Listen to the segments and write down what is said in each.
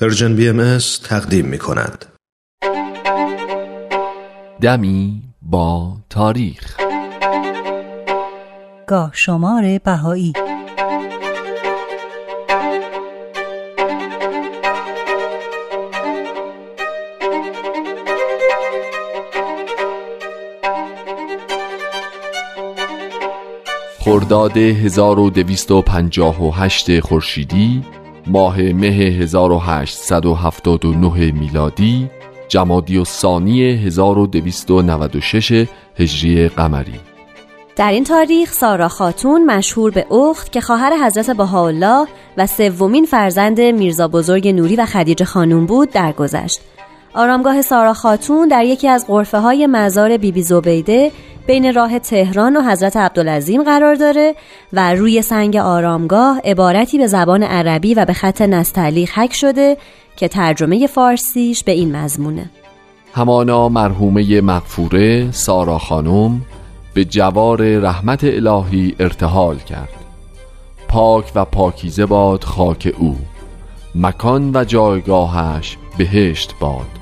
پرژن بی ام تقدیم می کند. دمی با تاریخ گاه شمار بهایی خرداد 1258 خورشیدی ماه مه 1879 میلادی جمادی و ثانی 1296 هجری قمری در این تاریخ سارا خاتون مشهور به اخت که خواهر حضرت بهاءالله و سومین فرزند میرزا بزرگ نوری و خدیجه خانوم بود درگذشت. آرامگاه سارا خاتون در یکی از غرفه های مزار بیبی زبیده بین راه تهران و حضرت عبدالعظیم قرار داره و روی سنگ آرامگاه عبارتی به زبان عربی و به خط نستعلیق حک شده که ترجمه فارسیش به این مضمونه. همانا مرحومه مغفوره سارا خانم به جوار رحمت الهی ارتحال کرد. پاک و پاکیزه باد خاک او مکان و جایگاهش بهشت باد.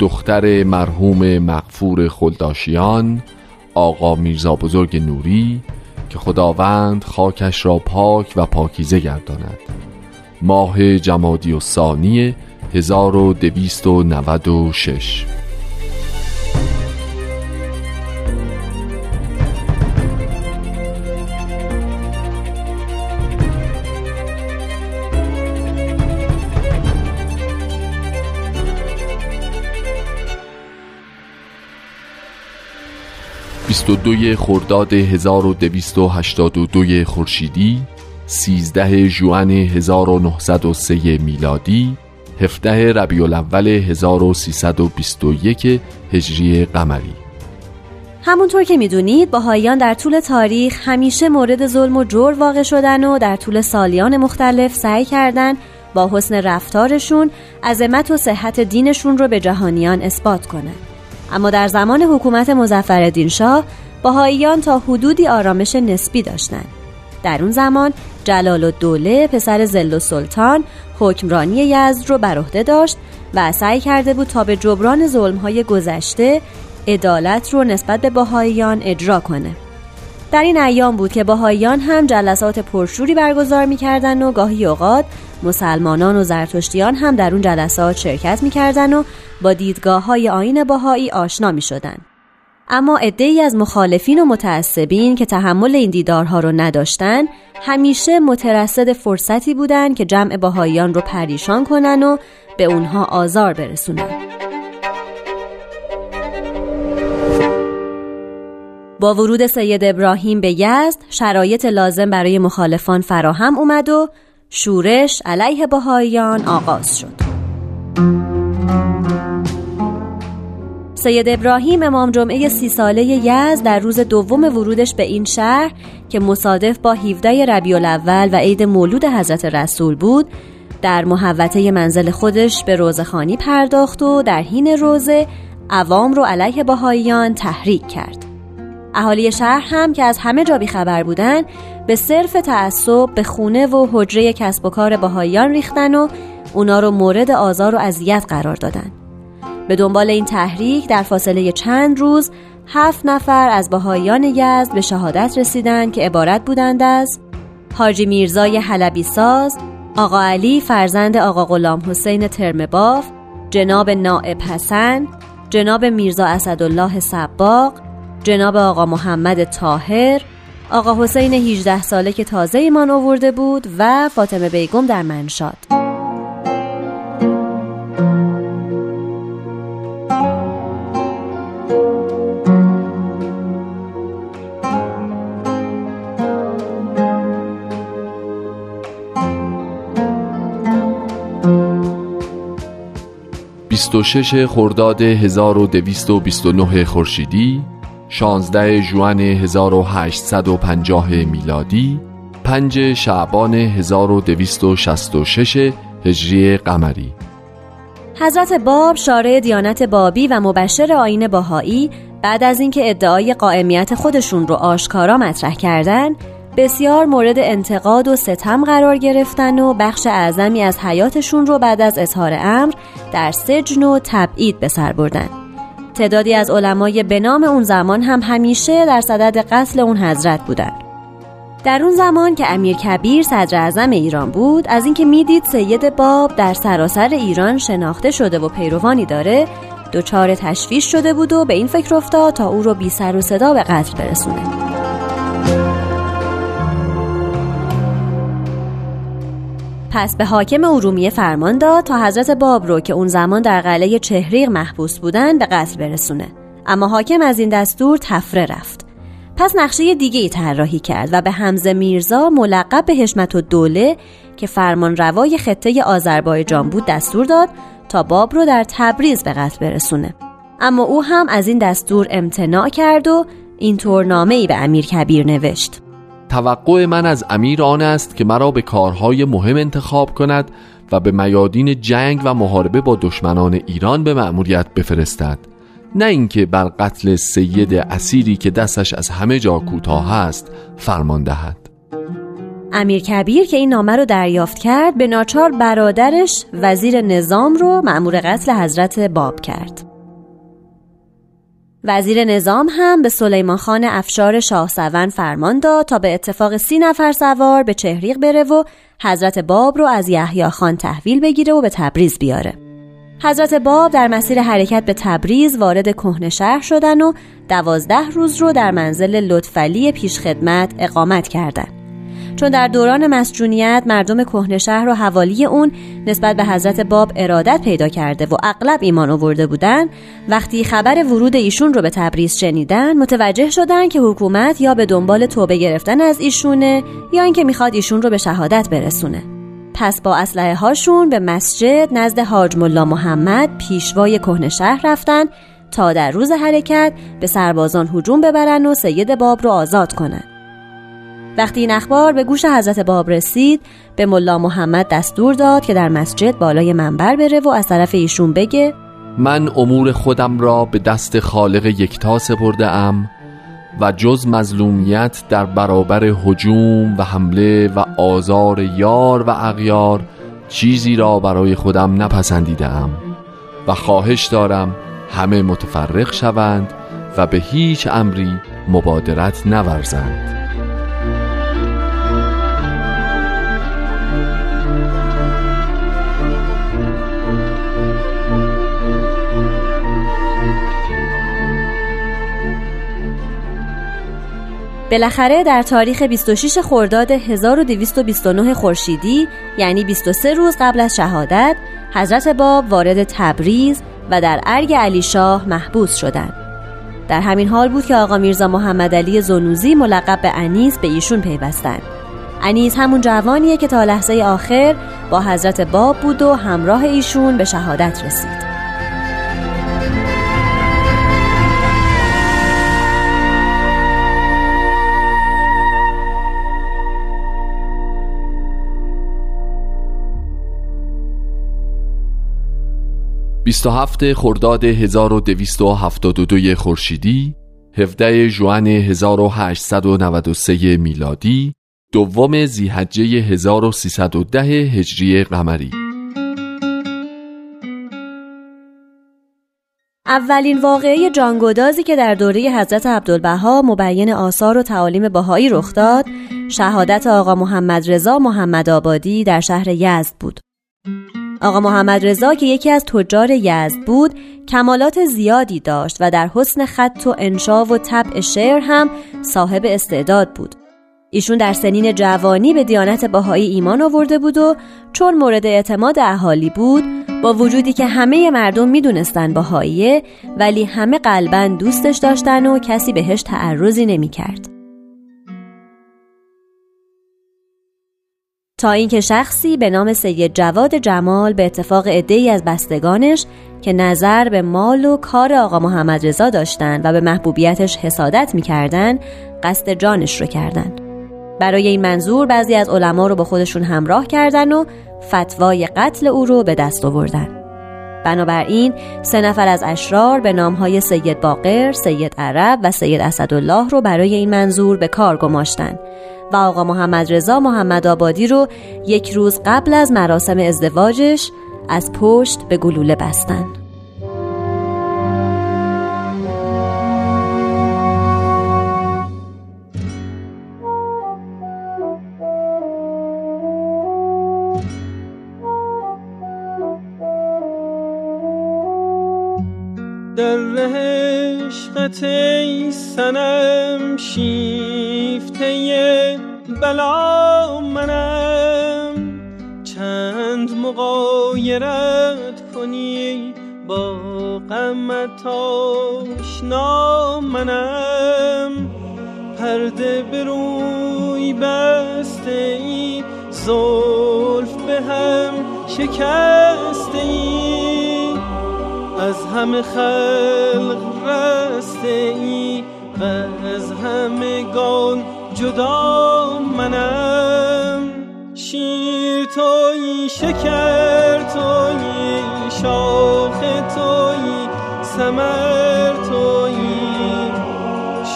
دختر مرحوم مغفور خلداشیان آقا میرزا بزرگ نوری که خداوند خاکش را پاک و پاکیزه گرداند. ماه جمادی و ثانی 1296 22 خرداد 1282 خورشیدی 13 ژوئن 1903 میلادی 17 ربیع الاول 1321 هجری قمری همونطور که می‌دونید باهایان در طول تاریخ همیشه مورد ظلم و جور واقع شدن و در طول سالیان مختلف سعی کردن با حسن رفتارشون عظمت و صحت دینشون رو به جهانیان اثبات کنند. اما در زمان حکومت مزفر شاه باهاییان تا حدودی آرامش نسبی داشتند. در اون زمان جلال الدوله پسر زل و سلطان حکمرانی یزد رو بر عهده داشت و سعی کرده بود تا به جبران ظلمهای گذشته عدالت رو نسبت به باهاییان اجرا کنه. در این ایام بود که باهاییان هم جلسات پرشوری برگزار می‌کردن و گاهی اوقات مسلمانان و زرتشتیان هم در اون جلسات شرکت می‌کردن و با دیدگاه های آین باهایی آشنا می شدن. اما ای از مخالفین و متعصبین که تحمل این دیدارها رو نداشتن همیشه مترصد فرصتی بودند که جمع باهاییان رو پریشان کنن و به اونها آزار برسونن. با ورود سید ابراهیم به یزد شرایط لازم برای مخالفان فراهم اومد و شورش علیه بهاییان آغاز شد. سید ابراهیم امام جمعه سی ساله یزد در روز دوم ورودش به این شهر که مصادف با 17 ربیع الاول و عید مولود حضرت رسول بود در محوطه منزل خودش به روزخانی پرداخت و در حین روزه عوام رو علیه بهاییان تحریک کرد. اهالی شهر هم که از همه جا خبر بودن به صرف تعصب به خونه و حجره کسب و کار بهاییان ریختن و اونا رو مورد آزار و اذیت قرار دادن. به دنبال این تحریک در فاصله چند روز هفت نفر از بهاییان یزد به شهادت رسیدند که عبارت بودند از حاجی میرزای حلبی ساز آقا علی فرزند آقا غلام حسین ترمباف جناب نائب حسن جناب میرزا اسدالله سباق جناب آقا محمد تاهر آقا حسین 18 ساله که تازه ایمان آورده بود و فاطمه بیگم در منشاد. 26 خرداد 1229 خورشیدی 16 ژوئن 1850 میلادی 5 شعبان 1266 هجری قمری. حضرت باب شارع دیانت بابی و مبشر آین باهایی بعد از اینکه ادعای قائمیت خودشون رو آشکارا مطرح کردن بسیار مورد انتقاد و ستم قرار گرفتن و بخش اعظمی از حیاتشون رو بعد از اظهار امر در سجن و تبعید به سر بردن. تعدادی از علمای به نام اون زمان هم همیشه در صدد قتل اون حضرت بودند. در اون زمان که امیر کبیر صدر اعظم ایران بود از اینکه می‌دید سید باب در سراسر ایران شناخته شده و پیروانی داره دچار تشویش شده بود و به این فکر افتاد تا او رو بی سر و صدا به قتل برسونه پس به حاکم ارومیه فرمان داد تا حضرت باب رو که اون زمان در قلعه چهریق محبوس بودن به قتل برسونه. اما حاکم از این دستور تفره رفت. پس نقشه دیگه ای طراحی کرد و به حمزه میرزا ملقب به حشمت و دوله که فرمان روای خطه آذربایجان بود دستور داد تا باب رو در تبریز به قتل برسونه. اما او هم از این دستور امتناع کرد و اینطور نامه ای به امیر کبیر نوشت. توقع من از امیر آن است که مرا به کارهای مهم انتخاب کند و به میادین جنگ و محاربه با دشمنان ایران به مأموریت بفرستد. نه اینکه بر قتل سید اسیری که دستش از همه جا کوتاه است فرمان دهد. امیر کبیر که این نامه رو دریافت کرد به ناچار برادرش وزیر نظام رو مأمور قتل حضرت باب کرد. وزیر نظام هم به سلیمان خان افشار شاه سون فرمان داد تا به اتفاق سی نفر سوار به چهریق بره و حضرت باب رو از یحیی خان تحویل بگیره و به تبریز بیاره. حضرت باب در مسیر حرکت به تبریز وارد کهنه شهر شدن و دوازده روز رو در منزل لطفعلی پیشخدمت اقامت کردند. چون در دوران مسجونیت مردم کهنه شهر و حوالی اون نسبت به حضرت باب ارادت پیدا کرده و اغلب ایمان آورده بودن وقتی خبر ورود ایشون رو به تبریز شنیدن متوجه شدن که حکومت یا به دنبال توبه گرفتن از ایشونه یا اینکه می‌خواد ایشون رو به شهادت برسونه. پس با اسلحه هاشون به مسجد نزد حاج ملا محمد پیشوای کهنه شهر رفتن تا در روز حرکت به سربازان هجوم ببرن و سید باب رو آزاد کنن. وقتی این اخبار به گوش حضرت باب رسید به ملا محمد دستور داد که در مسجد بالای منبر بره و از طرف ایشون بگه من امور خودم را به دست خالق یکتا سپرده ام و جز مظلومیت در برابر هجوم و حمله و آزار یار و اغیار چیزی را برای خودم نپسندیده ام و خواهش دارم همه متفرق شوند و به هیچ امری مبادرت نورزند. بالاخره در تاریخ 26 خرداد 1229 خورشیدی یعنی 23 روز قبل از شهادت حضرت باب وارد تبریز و در ارگ علی شاه محبوس شدند. در همین حال بود که آقا میرزا محمد علی زنوزی ملقب به انیس به ایشون پیوستند. انیس همون جوانیه که تا لحظه آخر با حضرت باب بود و همراه ایشون به شهادت رسید. 27 خرداد 1272 خورشیدی 17 ژوئن 1893 میلادی دوم زیحجه 1310 هجری قمری. اولین واقعه جانگودازی که در دوره حضرت عبدالبها مبین آثار و تعالیم بهایی رخ داد شهادت آقا محمد رضا محمد آبادی در شهر یزد بود. آقا محمد رضا که یکی از تجار یزد بود کمالات زیادی داشت و در حسن خط و انشا و طبع شعر هم صاحب استعداد بود ایشون در سنین جوانی به دیانت باهایی ایمان آورده بود و چون مورد اعتماد اهالی بود با وجودی که همه مردم می‌دونستن باهاییه ولی همه قلبا دوستش داشتن و کسی بهش تعرضی نمی‌کرد. تا اینکه شخصی به نام سید جواد جمال به اتفاق عدهای از بستگانش که نظر به مال و کار آقا محمد رضا داشتند و به محبوبیتش حسادت می‌کردند قصد جانش رو کردند برای این منظور بعضی از علما رو با خودشون همراه کردن و فتوای قتل او رو به دست آوردن. بنابراین سه نفر از اشرار به نامهای سید باقر، سید عرب و سید اسدالله رو برای این منظور به کار گماشتند و آقا محمد رضا محمد آبادی رو یک روز قبل از مراسم ازدواجش از پشت به گلوله بستن. عشقت ای سنم شیفته بلا منم. چند مقایرت کنی با غمت آشنا منم. پرده به روی بسته ای زلف به هم شکسته ای. از همه خلق رسته ای و از همگان جدا منم شیر توی شکر توی شاخ توی سمر توی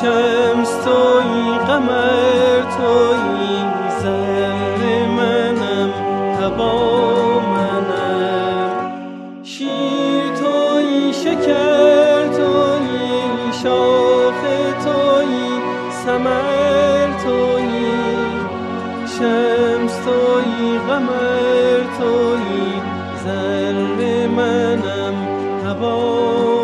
شمس توی قمر توی. قمر توی زر منم هوا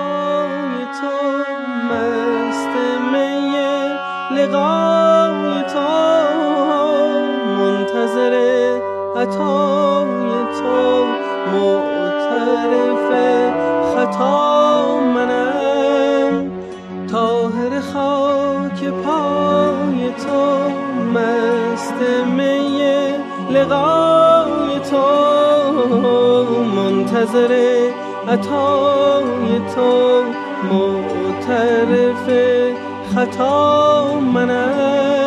لقای تو منتظر عطای تو. معترف خطا منم تاهر خاک پای تو مست می لقای تو. منتظر عطای تو. معترف خطا منم